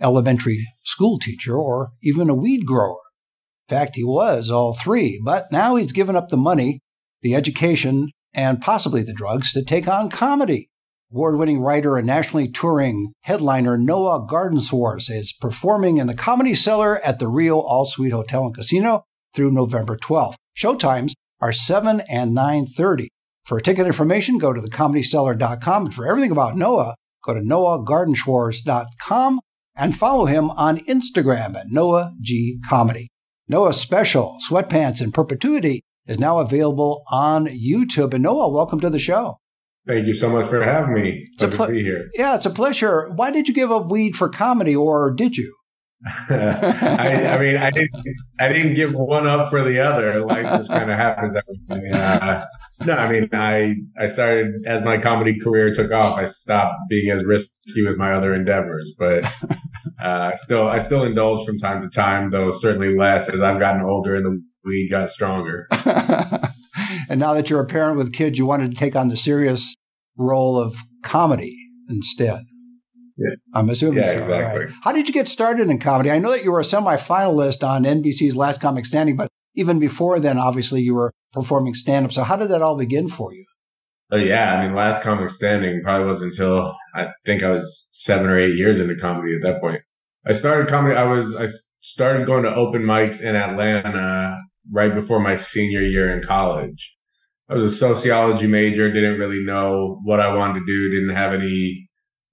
elementary school teacher, or even a weed grower. In fact, he was all three, but now he's given up the money, the education, and possibly the drugs to take on comedy. Award winning writer and nationally touring headliner Noah Gardenswartz is performing in the Comedy Cellar at the Rio All Suite Hotel and Casino through November 12th. Showtimes are 7 and 9.30. For ticket information, go to thecomedycellar.com. And for everything about Noah, go to noahgardenswartz.com and follow him on Instagram at Noah G Comedy. Noah's special, Sweatpants in Perpetuity, is now available on YouTube. And Noah, welcome to the show. Thank you so much for having me. a Pleasure to be here. Yeah, it's a pleasure. Why did you give up weed for comedy, or did you? I, I mean, I didn't, I didn't give one up for the other. Life just kind of happens that. Uh, no, I mean, I, I started as my comedy career took off. I stopped being as risky with my other endeavors, but uh, still, I still indulge from time to time, though certainly less as I've gotten older and the weed got stronger. and now that you're a parent with kids, you wanted to take on the serious role of comedy instead. Yeah. I'm assuming Yeah, so, exactly. right. How did you get started in comedy? I know that you were a semi-finalist on NBC's Last Comic Standing, but even before then, obviously, you were performing stand-up. So how did that all begin for you? Oh yeah, I mean, last comic standing probably wasn't until I think I was seven or eight years into comedy at that point. I started comedy. I was I started going to open mics in Atlanta right before my senior year in college. I was a sociology major, didn't really know what I wanted to do, didn't have any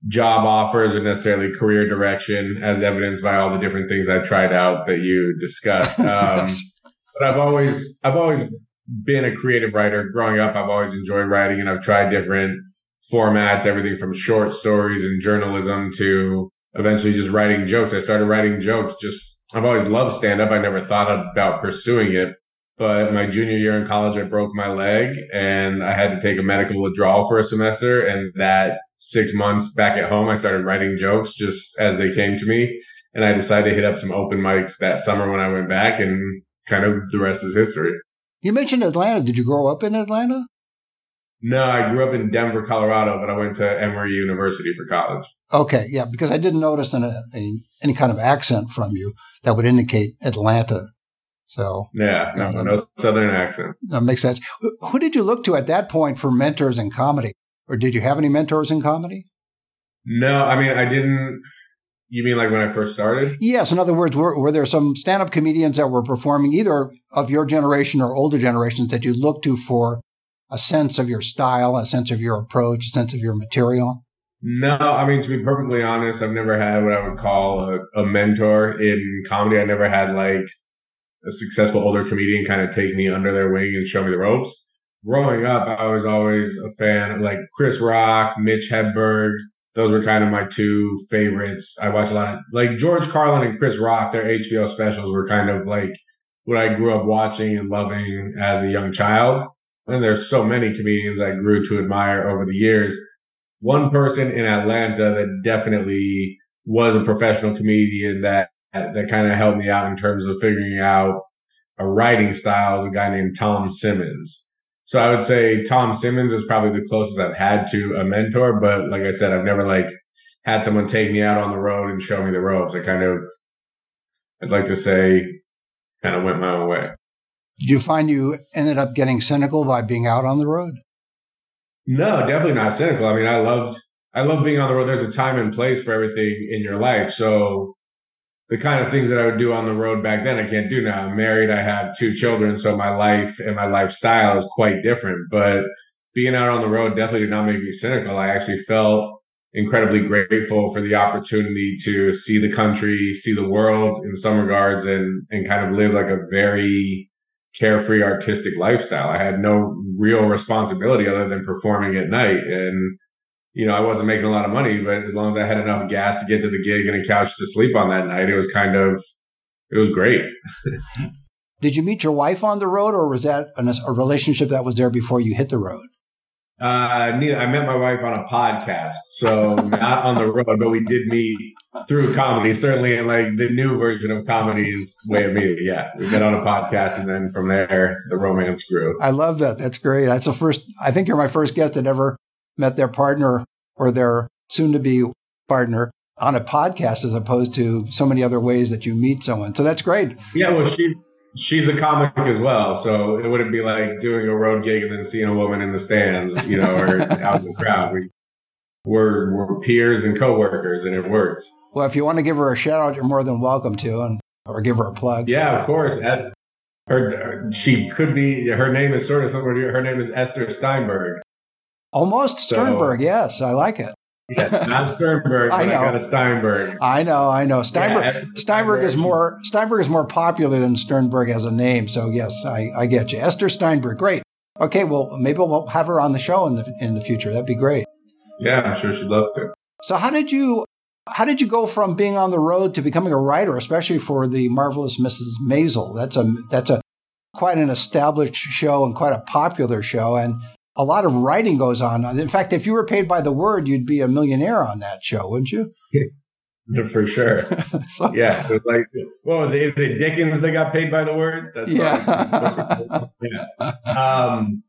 job offers or necessarily career direction, as evidenced by all the different things I tried out that you discussed. Um, but I've always I've always been a creative writer. Growing up, I've always enjoyed writing and I've tried different formats, everything from short stories and journalism to eventually just writing jokes. I started writing jokes. Just, I've always loved stand up. I never thought about pursuing it. But my junior year in college, I broke my leg and I had to take a medical withdrawal for a semester. And that six months back at home, I started writing jokes just as they came to me. And I decided to hit up some open mics that summer when I went back and kind of the rest is history. You mentioned Atlanta. Did you grow up in Atlanta? No, I grew up in Denver, Colorado, but I went to Emory University for college. Okay, yeah, because I didn't notice an, a, any kind of accent from you that would indicate Atlanta. So Yeah, no, Yeah, no southern accent. that makes sense. Who- Who did you look to at that point for mentors in comedy? Or did you have any mentors in comedy? No, I mean, I didn't. You mean like when I first started? Yes, in other words, were, were there some stand up comedians that were performing either of your generation or older generations that you looked to for a sense of your style, a sense of your approach, a sense of your material? No, I mean, to be perfectly honest, I've never had what I would call a, a mentor in comedy. I never had like a successful older comedian kind of take me under their wing and show me the ropes. Growing up, I was always a fan of like Chris Rock, Mitch Hedberg. Those were kind of my two favorites. I watched a lot of like George Carlin and Chris Rock. Their HBO specials were kind of like what I grew up watching and loving as a young child. And there's so many comedians I grew to admire over the years one person in Atlanta that definitely was a professional comedian that that kind of helped me out in terms of figuring out a writing style is a guy named Tom Simmons. So I would say Tom Simmons is probably the closest I've had to a mentor, but like I said, I've never like had someone take me out on the road and show me the ropes. I kind of, I'd like to say, kind of went my own way. Did you find you ended up getting cynical by being out on the road? No, definitely not cynical. I mean, I loved, I love being on the road. There's a time and place for everything in your life. So the kind of things that I would do on the road back then, I can't do now. I'm married. I have two children. So my life and my lifestyle is quite different, but being out on the road definitely did not make me cynical. I actually felt incredibly grateful for the opportunity to see the country, see the world in some regards and, and kind of live like a very carefree artistic lifestyle. I had no real responsibility other than performing at night. And you know, I wasn't making a lot of money, but as long as I had enough gas to get to the gig and a couch to sleep on that night, it was kind of, it was great. Did you meet your wife on the road, or was that an, a relationship that was there before you hit the road? Uh, neither, I met my wife on a podcast, so not on the road, but we did meet through comedy. Certainly, in like the new version of comedy's way of meeting. Yeah, we met on a podcast, and then from there, the romance grew. I love that. That's great. That's the first. I think you're my first guest that ever met their partner or their soon-to-be partner on a podcast, as opposed to so many other ways that you meet someone. So that's great. Yeah, well, she she's a comic as well, so it wouldn't be like doing a road gig and then seeing a woman in the stands, you know, or out in the crowd. We we're we're peers and coworkers, and it works. Well, if you want to give her a shout out, you're more than welcome to, and or give her a plug. Yeah, of course. Es- her she could be. Her name is sort of somewhere. Her name is Esther Steinberg. Almost So- Sternberg. yes, I like it. Yeah, not Sternberg, but I I, know. got a Steinberg. I know, I know. Steinberg. Yeah, Esther Steinberg is more Steinberg is more popular than Sternberg as a name. So yes, I, I get you. Esther Steinberg, great. Okay, well maybe we'll have her on the show in the in the future. That'd be great. Yeah, I'm sure she'd love to. So how did you how did you go from being on the road to becoming a writer, especially for the marvelous Mrs. Maisel? That's a that's a quite an established show and quite a popular show, and a lot of writing goes on. In fact, if you were paid by the word, you'd be a millionaire on that show, wouldn't you? For sure. so, Yeah. It was like, what was it? Is it Dickens that got paid by the word? That's Yeah. yeah. Um,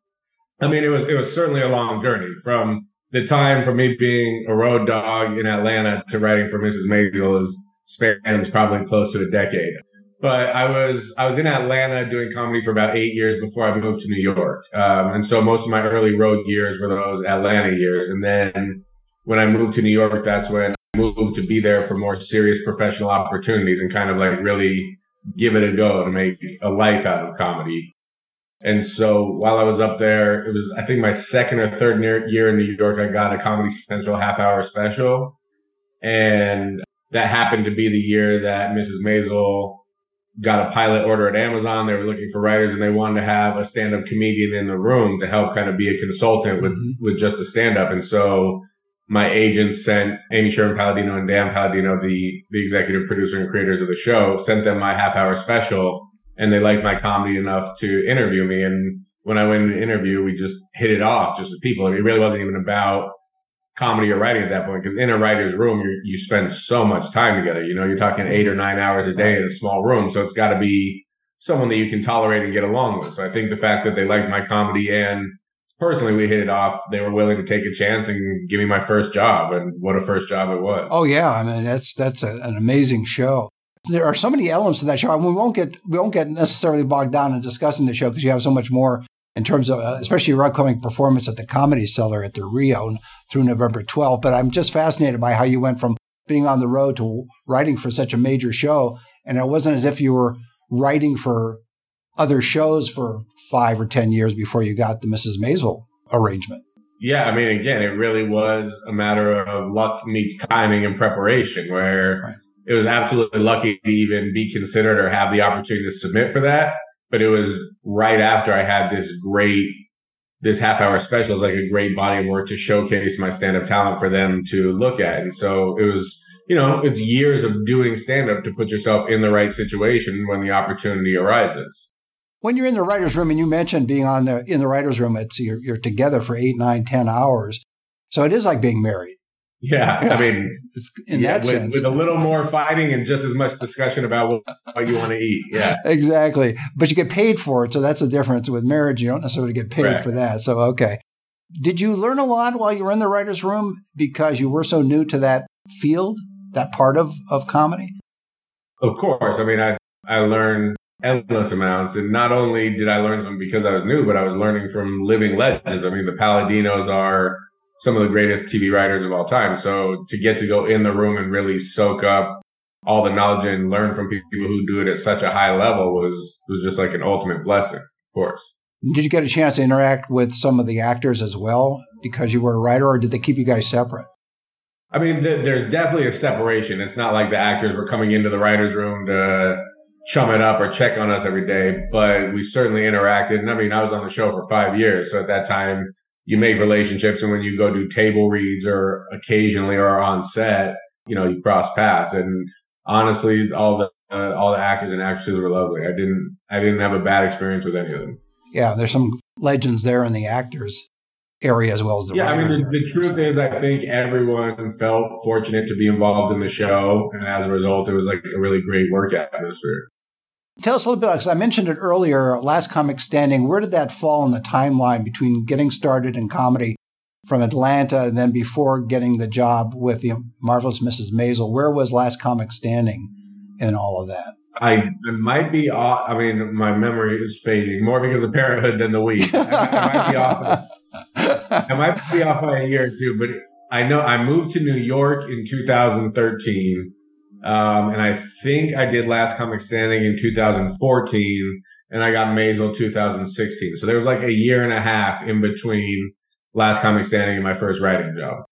I mean, it was it was certainly a long journey from the time for me being a road dog in Atlanta to writing for Mrs. Maisel is spans probably close to a decade. But I was I was in Atlanta doing comedy for about eight years before I moved to New York, um, and so most of my early road years were those Atlanta years. And then when I moved to New York, that's when I moved to be there for more serious professional opportunities and kind of like really give it a go to make a life out of comedy. And so while I was up there, it was, I think my second or third year in New York, I got a Comedy Central half hour special. And that happened to be the year that Mrs. Maisel got a pilot order at Amazon. They were looking for writers and they wanted to have a stand up comedian in the room to help kind of be a consultant with, Mhm. with just the stand up. And so my agent sent Amy Sherman Palladino and Dan Palladino, the, the executive producer and creators of the show, sent them my half hour special and they liked my comedy enough to interview me. And when I went in the interview, we just hit it off just as people. It really wasn't even about comedy or writing at that point because in a writer's room, you you spend so much time together. You know, you're talking eight or nine hours a day in a small room. So it's got to be someone that you can tolerate and get along with. So I think the fact that they liked my comedy and personally we hit it off, they were willing to take a chance and give me my first job. And what a first job it was. Oh yeah, I mean that's that's a, an amazing show. There are so many elements to that show. Mean, we won't get we won't get necessarily bogged down in discussing the show because you have so much more in terms of, uh, especially your upcoming performance at the Comedy Cellar at the Rio through November 12th. But I'm just fascinated by how you went from being on the road to writing for such a major show, and it wasn't as if you were writing for other shows for five or ten years before you got the Mrs. Maisel arrangement. Yeah, I mean, again, it really was a matter of luck meets timing and preparation, where Right. it was absolutely lucky to even be considered or have the opportunity to submit for that. But it was right after I had this great, this half hour special is like a great body of work to showcase my stand up talent for them to look at. And so it was, you know, it's years of doing stand up to put yourself in the right situation when the opportunity arises. when you're in the writers' room, and you mentioned being on the in the writers' room, it's you're, you're together for eight, nine, ten hours. So it is like being married. Yeah. Yeah. I mean, in yeah, that with, sense, with a little more fighting and just as much discussion about what, what you want to eat. Yeah. exactly. But you get paid for it, so that's the difference. With marriage, you don't necessarily get paid Correct. for that. So okay. Did you learn a lot while you were in the writers' room because you were so new to that field, that part of of comedy? Of course. I mean, I, I learned endless amounts. And not only did I learn something because I was new, but I was learning from living legends. I mean, the Palladinos are some of the greatest TV writers of all time. So to get to go in the room and really soak up all the knowledge and learn from people who do it at such a high level was, was just like an ultimate blessing, of course. Did you get a chance to interact with some of the actors as well because you were a writer, or did they keep you guys separate? I mean, th- there's definitely a separation. It's not like the actors were coming into the writer's room to chum it up or check on us every day, but we certainly interacted. And I mean, I was on the show for five years. So at that time, you make relationships. And when you go do table reads or occasionally or on set, you know, you cross paths. And honestly, all the, uh, all the actors and actresses were lovely. I didn't, I didn't have a bad experience with any of them. Yeah. There's some legends there in the actors area as well as the yeah. I mean, the, the truth is, I think everyone felt fortunate to be involved in the show, and as a result, it was like a really great work atmosphere. Tell us a little bit, because I mentioned it earlier, Last Comic Standing. Where did that fall in the timeline between getting started in comedy from Atlanta and then before getting the job with the marvelous Mrs. Maisel? Where was Last Comic Standing in all of that? I, I might be off. I mean, my memory is fading more because of parenthood than the week. I, I might be off. I might be off by a year or two, but I know I moved to New York in 2013. Um, and I think I did Last Comic Standing in 2014, and I got Maisel 2016. So there was like a year and a half in between Last Comic Standing and my first writing job.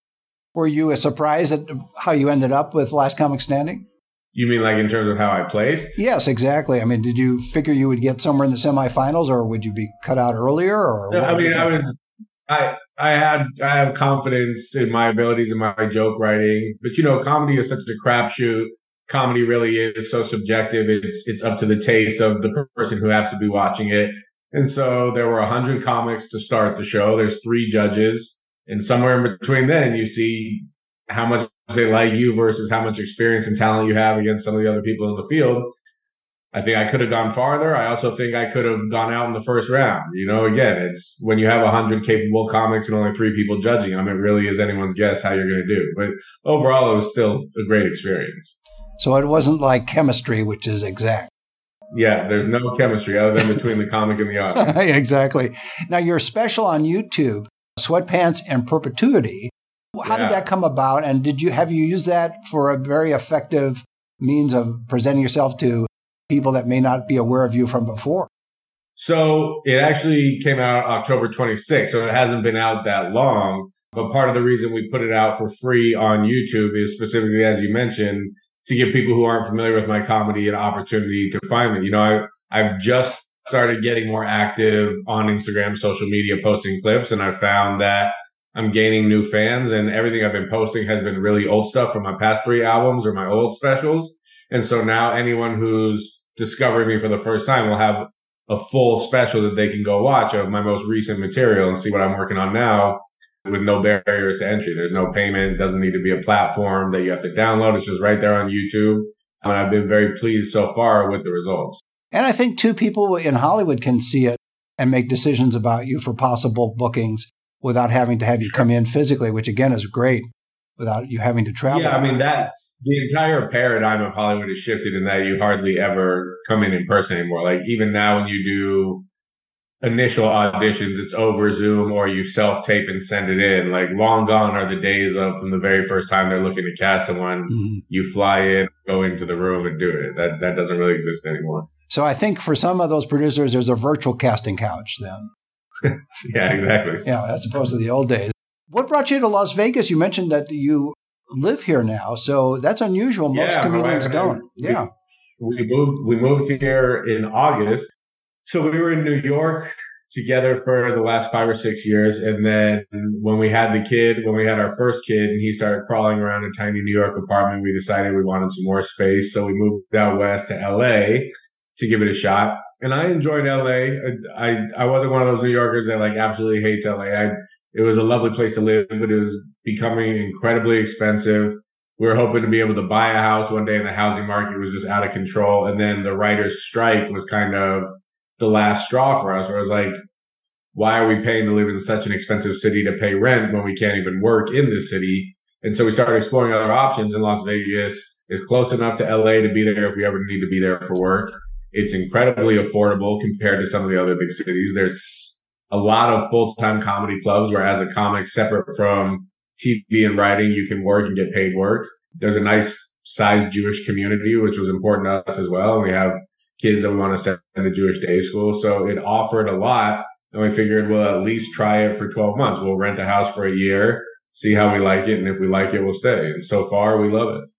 Were you surprised at how you ended up with Last Comic Standing? You mean like in terms of how I placed? Yes, exactly. I mean, did you figure you would get somewhere in the semifinals, or would you be cut out earlier? Or No, I mean, I was, I, I had, I have confidence in my abilities and my joke writing, but you know, comedy is such a crapshoot. Comedy really is so subjective. It's, it's up to the taste of the person who happens to be watching it. And so there were a hundred comics to start the show. There's three judges and somewhere in between then you see how much they like you versus how much experience and talent you have against some of the other people in the field. I think I could have gone farther. I also think I could have gone out in the first round. You know, again, it's when you have a hundred capable comics and only three people judging them, it really is anyone's guess how you're going to do. But overall, it was still a great experience. So it wasn't like chemistry, which is exact. Yeah, there's no chemistry other than between the comic and the audience. exactly. Now, your special on YouTube, Sweatpants and Perpetuity. How Yeah. did that come about? And did you have you used that for a very effective means of presenting yourself to people that may not be aware of you from before? So it actually came out October 26th. So it hasn't been out that long. But part of the reason we put it out for free on YouTube is specifically, as you mentioned, to give people who aren't familiar with my comedy an opportunity to find me. You know, I, I've just started getting more active on Instagram, social media, posting clips, and I found that I'm gaining new fans and everything I've been posting has been really old stuff from my past three albums or my old specials. And so now anyone who's discovering me for the first time will have a full special that they can go watch of my most recent material and see what I'm working on now with no barriers to entry. There's no payment. Doesn't need to be a platform that you have to download. It's just right there on YouTube. And I've been very pleased so far with the results. And I think two people in Hollywood can see it and make decisions about you for possible bookings without having to have you come in physically, which again is great without you having to travel. Yeah, I mean that the entire paradigm of Hollywood has shifted in that you hardly ever come in in person anymore. Like even now, when you do initial auditions, it's over Zoom or you self tape and send it in. Like long gone are the days of from the very first time they're looking to cast someone, Mhm. you fly in, go into the room and do it. That that doesn't really exist anymore. So I think for some of those producers, there's a virtual casting couch then. Yeah, exactly. Yeah, as opposed to the old days. What brought you to Las Vegas? You mentioned that you live here now, so that's unusual. Most Yeah, comedians and don't. we- Yeah. we moved we moved here in August. So we were in New York together for the last five or six years. And then when we had the kid, when we had our first kid and he started crawling around a tiny New York apartment, we decided we wanted some more space. So we moved out west to LA to give it a shot. And I enjoyed LA. I, I, I wasn't one of those New Yorkers that like absolutely hates LA. I, it was a lovely place to live, but it was becoming incredibly expensive we were hoping to be able to buy a house one day and the housing market was just out of control. And then the writer's strike was kind of the last straw for us where I was like, why are we paying to live in such an expensive city to pay rent when we can't even work in this city? And so we started exploring other options and Las Vegas is close enough to LA to be there if we ever need to be there for work. It's incredibly affordable compared to some of the other big cities. There's a lot of full-time comedy clubs where as a comic separate from TV and writing, you can work and get paid work. There's a nice sized Jewish community, which was important to us as well. We have kids that we want to send to Jewish day school. So it offered a lot. And we figured we'll at least try it for 12 months. We'll rent a house for a year, see how we like it. And if we like it, we'll stay. And so far we love it.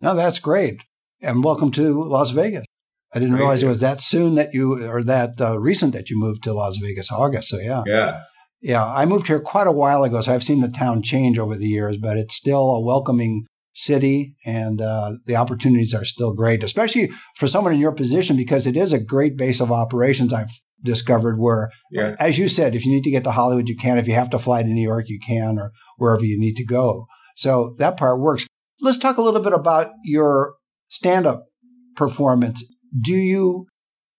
No, that's great. And welcome to Las Vegas. I didn't Thank realize you. it was that soon that you, or that uh, recent that you moved to Las Vegas, August. So yeah. Yeah. Yeah, I moved here quite a while ago, so I've seen the town change over the years, but it's still a welcoming city and uh, the opportunities are still great, especially for someone in your position because it is a great base of operations. I've discovered where, Yeah. as you said, if you need to get to Hollywood, you can. If you have to fly to New York, you can, or wherever you need to go. So that part works. Let's talk a little bit about your stand up performance. Do you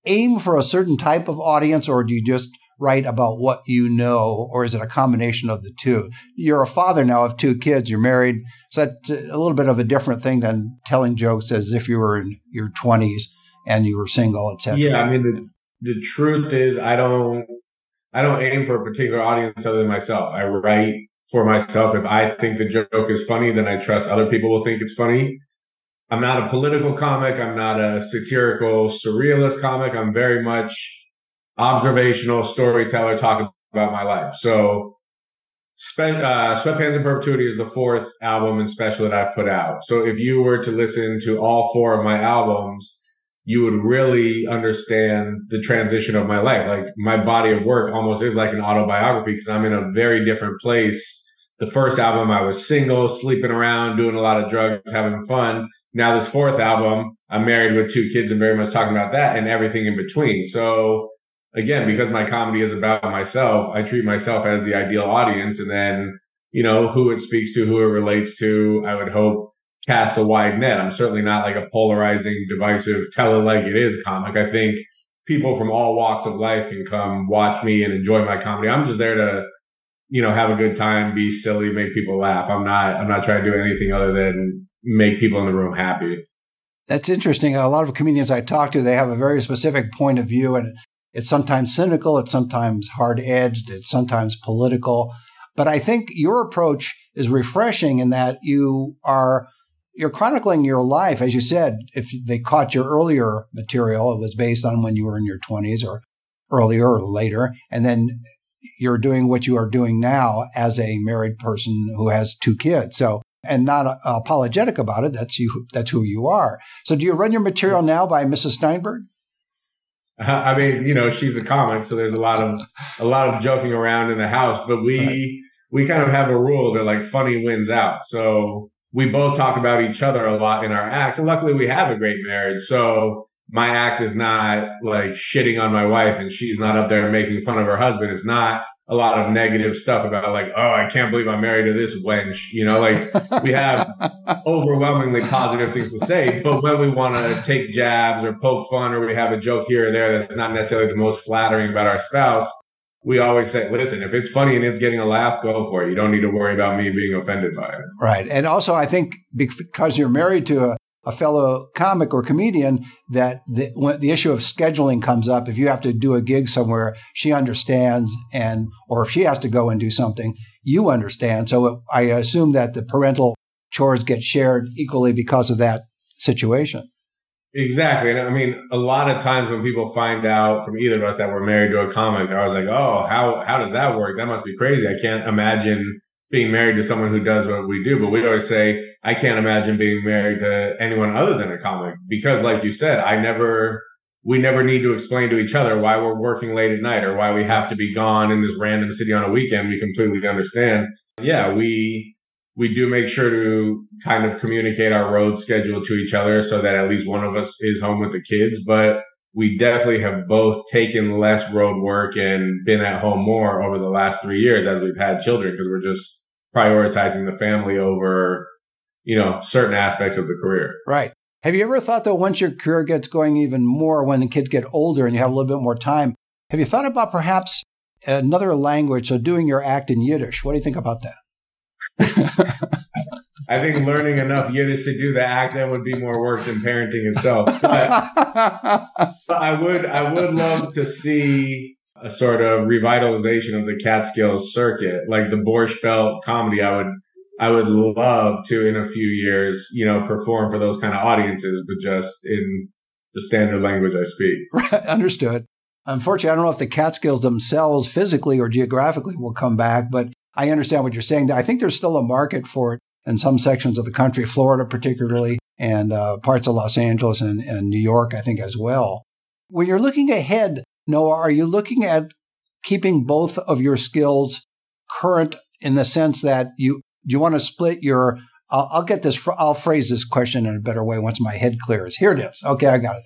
aim for a certain type of audience or do you just write about what you know or is it a combination of the two? You're a father now of two kids, you're married. So that's a little bit of a different thing than telling jokes as if you were in your 20s and you were single, etc. Yeah, I mean the the truth is I don't I don't aim for a particular audience other than myself. I write for myself. If I think the joke is funny, then I trust other people will think it's funny. I'm not a political comic. I'm not a satirical surrealist comic. I'm very much observational storyteller talking about my life. So uh, Sweatpants in Perpetuity is the fourth album and special that I've put out. So if you were to listen to all four of my albums, you would really understand the transition of my life. Like my body of work almost is like an autobiography because I'm in a very different place. The first album, I was single, sleeping around, doing a lot of drugs, having fun. Now this fourth album, I'm married with two kids and very much talking about that and everything in between. So again, because my comedy is about myself, I treat myself as the ideal audience and then, you know, who it speaks to, who it relates to, I would hope casts a wide net. I'm certainly not like a polarizing, divisive, tell it like it is comic. I think people from all walks of life can come watch me and enjoy my comedy. I'm just there to, you know, have a good time, be silly, make people laugh. I'm not, I'm not trying to do anything other than make people in the room happy. That's interesting. A lot of comedians I talk to, they have a very specific point of view, and it's sometimes cynical, it's sometimes hard edged, it's sometimes political. But I think your approach is refreshing in that you are you're chronicling your life, as you said. If they caught your earlier material, it was based on when you were in your 20s or earlier or later, and then you're doing what you are doing now as a married person who has two kids. So and not uh, apologetic about it. That's you. That's who you are. So, do you run your material now by Mrs. Steinberg? I mean, you know, she's a comic, so there's a lot of a lot of joking around in the house. But we right. we kind of have a rule that like funny wins out. So we both talk about each other a lot in our acts, and luckily we have a great marriage. So my act is not like shitting on my wife, and she's not up there making fun of her husband. It's not a lot of negative stuff about like, oh, I can't believe I'm married to this wench. You know, like we have overwhelmingly positive things to say, but when we want to take jabs or poke fun or we have a joke here or there that's not necessarily the most flattering about our spouse, we always say, listen, if it's funny and it's getting a laugh, go for it. You don't need to worry about me being offended by it. Right. And also, I think because you're married to a a fellow comic or comedian that the, when the issue of scheduling comes up, if you have to do a gig somewhere, she understands, and or if she has to go and do something, you understand. So I assume that the parental chores get shared equally because of that situation. Exactly. And I mean, a lot of times when people find out from either of us that we're married to a comic, I was like, oh, how, how does that work? That must be crazy. I can't imagine being married to someone who does what we do. But we always say, I can't imagine being married to anyone other than a comic because like you said, I never, we never need to explain to each other why we're working late at night or why we have to be gone in this random city on a weekend. We completely understand. Yeah, we, we do make sure to kind of communicate our road schedule to each other so that at least one of us is home with the kids. But we definitely have both taken less road work and been at home more over the last three years as we've had children because we're just prioritizing the family over, you know, certain aspects of the career. Right. Have you ever thought though, once your career gets going even more, when the kids get older and you have a little bit more time, have you thought about perhaps another language? So doing your act in Yiddish. What do you think about that? I think learning enough Yiddish to do the act that would be more work than parenting itself. But, but I would, I would love to see a sort of revitalization of the Catskills circuit, like the Borscht Belt comedy. I would, I would love to in a few years, you know, perform for those kind of audiences, but just in the standard language I speak. Right, understood. Unfortunately, I don't know if the Catskills themselves physically or geographically will come back, but I understand what you're saying. I think there's still a market for it in some sections of the country, Florida particularly, and uh, parts of Los Angeles and, and New York, I think, as well. When you're looking ahead, Noah, are you looking at keeping both of your skills current in the sense that you you want to split your I'll, I'll get this I'll phrase this question in a better way once my head clears. Here it is. Okay, I got it.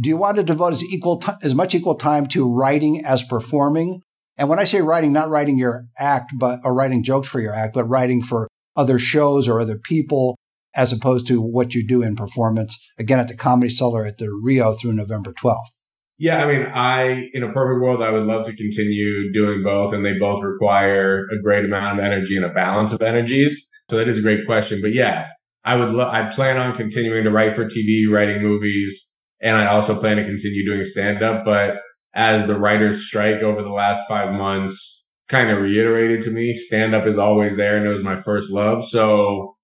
Do you want to devote as equal t- as much equal time to writing as performing? And when I say writing, not writing your act, but or writing jokes for your act, but writing for other shows or other people, as opposed to what you do in performance. Again, at the Comedy Cellar at the Rio through November twelfth. Yeah, I mean, I in a perfect world, I would love to continue doing both, and they both require a great amount of energy and a balance of energies. So that is a great question. But yeah, I would. Lo- I plan on continuing to write for TV, writing movies, and I also plan to continue doing stand up. But as the writer's strike over the last five months kind of reiterated to me, stand up is always there and it was my first love. So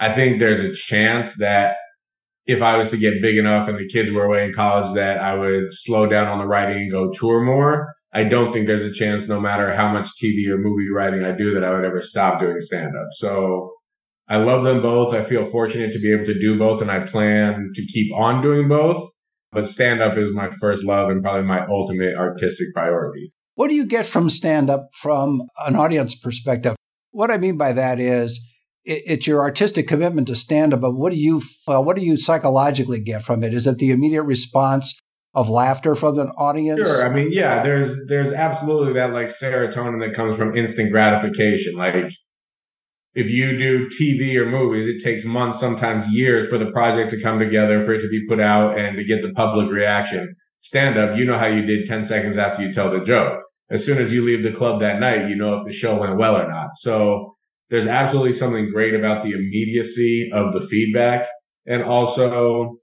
I think there's a chance that if I was to get big enough and the kids were away in college that I would slow down on the writing and go tour more. I don't think there's a chance no matter how much TV or movie writing I do that I would ever stop doing stand up. So I love them both. I feel fortunate to be able to do both and I plan to keep on doing both. But stand up is my first love and probably my ultimate artistic priority. What do you get from stand up from an audience perspective? What I mean by that is it's your artistic commitment to stand up, but what do you what do you psychologically get from it? Is it the immediate response of laughter from the audience? Sure. I mean, yeah, there's there's absolutely that like serotonin that comes from instant gratification. Like if you do TV or movies, it takes months, sometimes years for the project to come together, for it to be put out and to get the public reaction. Stand up, you know how you did 10 seconds after you tell the joke. As soon as you leave the club that night, you know if the show went well or not. So there's absolutely something great about the immediacy of the feedback. And also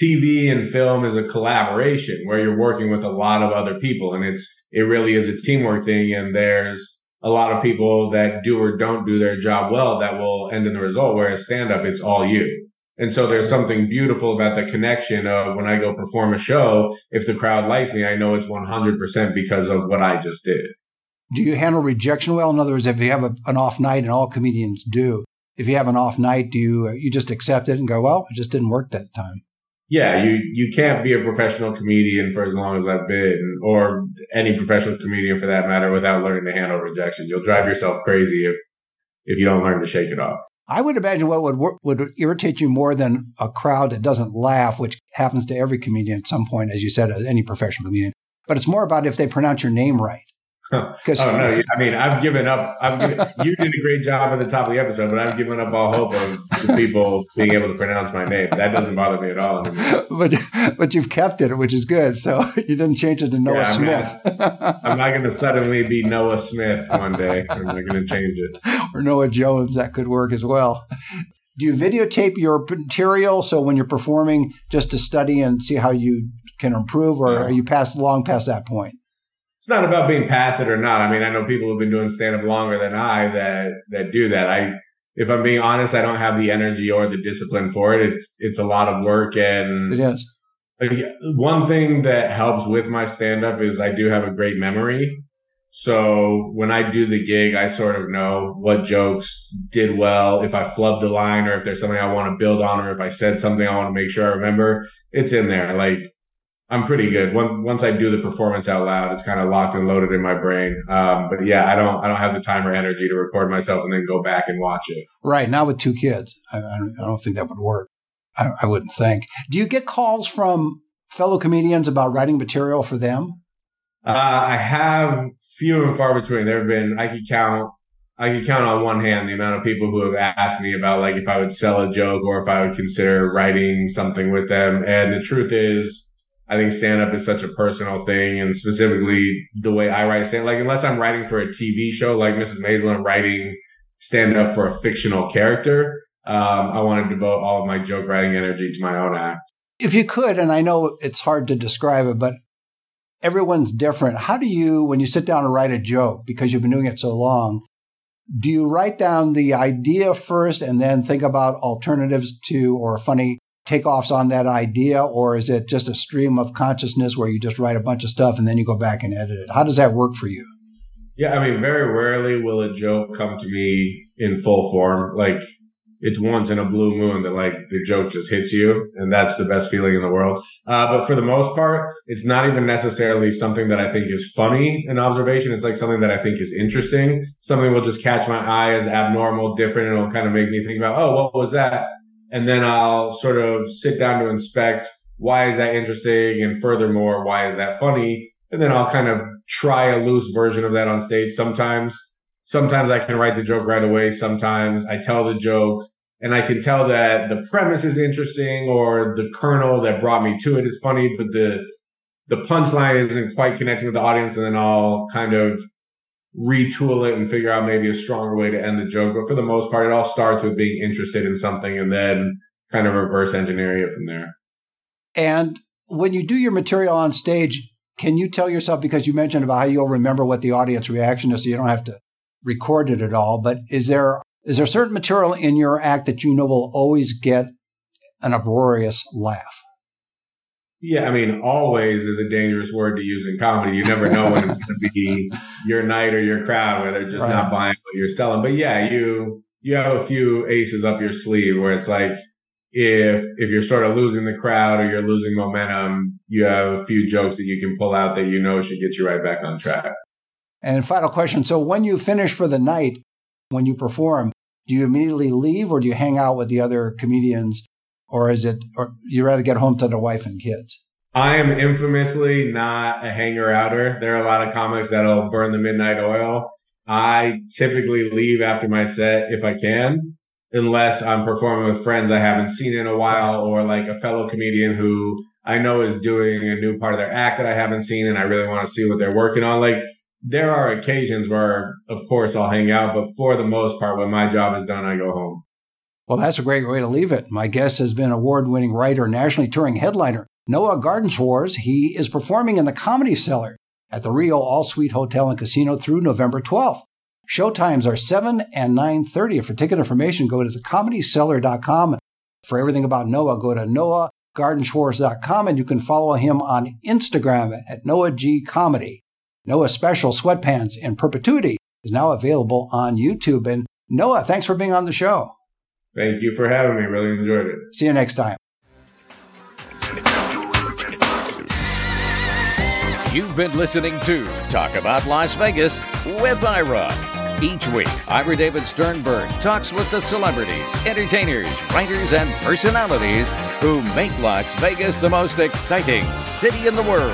TV and film is a collaboration where you're working with a lot of other people and it's, it really is a teamwork thing. And there's, a lot of people that do or don't do their job well that will end in the result. Whereas stand up, it's all you. And so there's something beautiful about the connection of when I go perform a show, if the crowd likes me, I know it's 100% because of what I just did. Do you handle rejection well? In other words, if you have a, an off night, and all comedians do, if you have an off night, do you, uh, you just accept it and go, well, it just didn't work that time? yeah, you you can't be a professional comedian for as long as I've been, or any professional comedian for that matter, without learning to handle rejection. You'll drive yourself crazy if if you don't learn to shake it off. I would imagine what would would irritate you more than a crowd that doesn't laugh, which happens to every comedian at some point, as you said, as any professional comedian. But it's more about if they pronounce your name right. oh no! I mean, I've given up. I've given, you did a great job at the top of the episode, but I've given up all hope of people being able to pronounce my name. That doesn't bother me at all anymore. But but you've kept it, which is good. So you didn't change it to Noah yeah, Smith. I'm not going to suddenly be Noah Smith one day. I'm not going to change it. Or Noah Jones. That could work as well. Do you videotape your material so when you're performing, just to study and see how you can improve, or are you past long past that point? It's not about being passive or not. I mean, I know people who've been doing stand up longer than I that that do that. I, if I'm being honest, I don't have the energy or the discipline for it. It's it's a lot of work, and it is. Like, one thing that helps with my stand up is I do have a great memory. So when I do the gig, I sort of know what jokes did well. If I flubbed a line or if there's something I want to build on or if I said something I want to make sure I remember, it's in there. Like I'm pretty good. Once I do the performance out loud, it's kind of locked and loaded in my brain. Um, but yeah, I don't I don't have the time or energy to record myself and then go back and watch it. Right now with two kids, I, I don't think that would work. I, I, wouldn't think. Do you get calls from fellow comedians about writing material for them? Uh, I have few and far between. There have been I could count I can count on one hand the amount of people who have asked me about like if I would sell a joke or if I would consider writing something with them. And the truth is I think stand up is such a personal thing and specifically the way I write stand like unless I'm writing for a TV show like Mrs. Maisel and writing stand up for a fictional character, um, I want to devote all of my joke writing energy to my own act. If you could, and I know it's hard to describe it, but everyone's different. How do you, when you sit down and write a joke, because you've been doing it so long, do you write down the idea first and then think about alternatives to or funny takeoffs on that idea, or is it just a stream of consciousness where you just write a bunch of stuff and then you go back and edit it? How does that work for you? Yeah, I mean, very rarely will a joke come to me in full form. Like, it's once in a blue moon that like the joke just hits you and that's the best feeling in the world. Uh, but for the most part, it's not even necessarily something that I think is funny an observation. It's like something that I think is interesting. Something will just catch my eye as abnormal, different, and it'll kind of make me think about, oh, what was that? And then I'll sort of sit down to inspect why is that interesting? And furthermore, why is that funny? And then I'll kind of try a loose version of that on stage. Sometimes sometimes I can write the joke right away. Sometimes I tell the joke and I can tell that the premise is interesting or the kernel that brought me to it is funny, but the, the punchline isn't quite connecting with the audience. And then I'll kind of retool it and figure out maybe a stronger way to end the joke. But for the most part, it all starts with being interested in something and then kind of reverse engineer it from there. And when you do your material on stage, can you tell yourself, because you mentioned about how you'll remember what the audience reaction is, so you don't have to record it at all, but is there is there certain material in your act that you know will always get an uproarious laugh? Yeah, I mean, always is a dangerous word to use in comedy. You never know when it's going to be your night or your crowd where they're just right. not buying what you're selling. But yeah, you you have a few aces up your sleeve where it's like if if you're sort of losing the crowd or you're losing momentum, you have a few jokes that you can pull out that you know should get you right back on track. And final question. So when you finish for the night, when you perform, do you immediately leave or do you hang out with the other comedians or is it, or you rather get home to the wife and kids? I am infamously not a hanger outer. There are a lot of comics that'll burn the midnight oil. I typically leave after my set if I can, unless I'm performing with friends I haven't seen in a while or like a fellow comedian who I know is doing a new part of their act that I haven't seen and I really want to see what they're working on. Like there are occasions where, of course, I'll hang out, but for the most part, when my job is done, I go home. Well, that's a great way to leave it. My guest has been award winning writer, nationally touring headliner, Noah Gardenswartz. He is performing in the Comedy Cellar at the Rio All Suite Hotel and Casino through November 12th. Showtimes are 7 and 9.30. For ticket information, go to thecomedycellar.com. For everything about Noah, go to noahgardenswartz.com and you can follow him on Instagram at Noah G Comedy. Noah's special Sweatpants in Perpetuity is now available on YouTube. And Noah, thanks for being on the show. Thank you for having me. Really enjoyed it. See you next time. You've been listening to Talk About Las Vegas with Ira. Each week, Ira David Sternberg talks with the celebrities, entertainers, writers, and personalities who make Las Vegas the most exciting city in the world.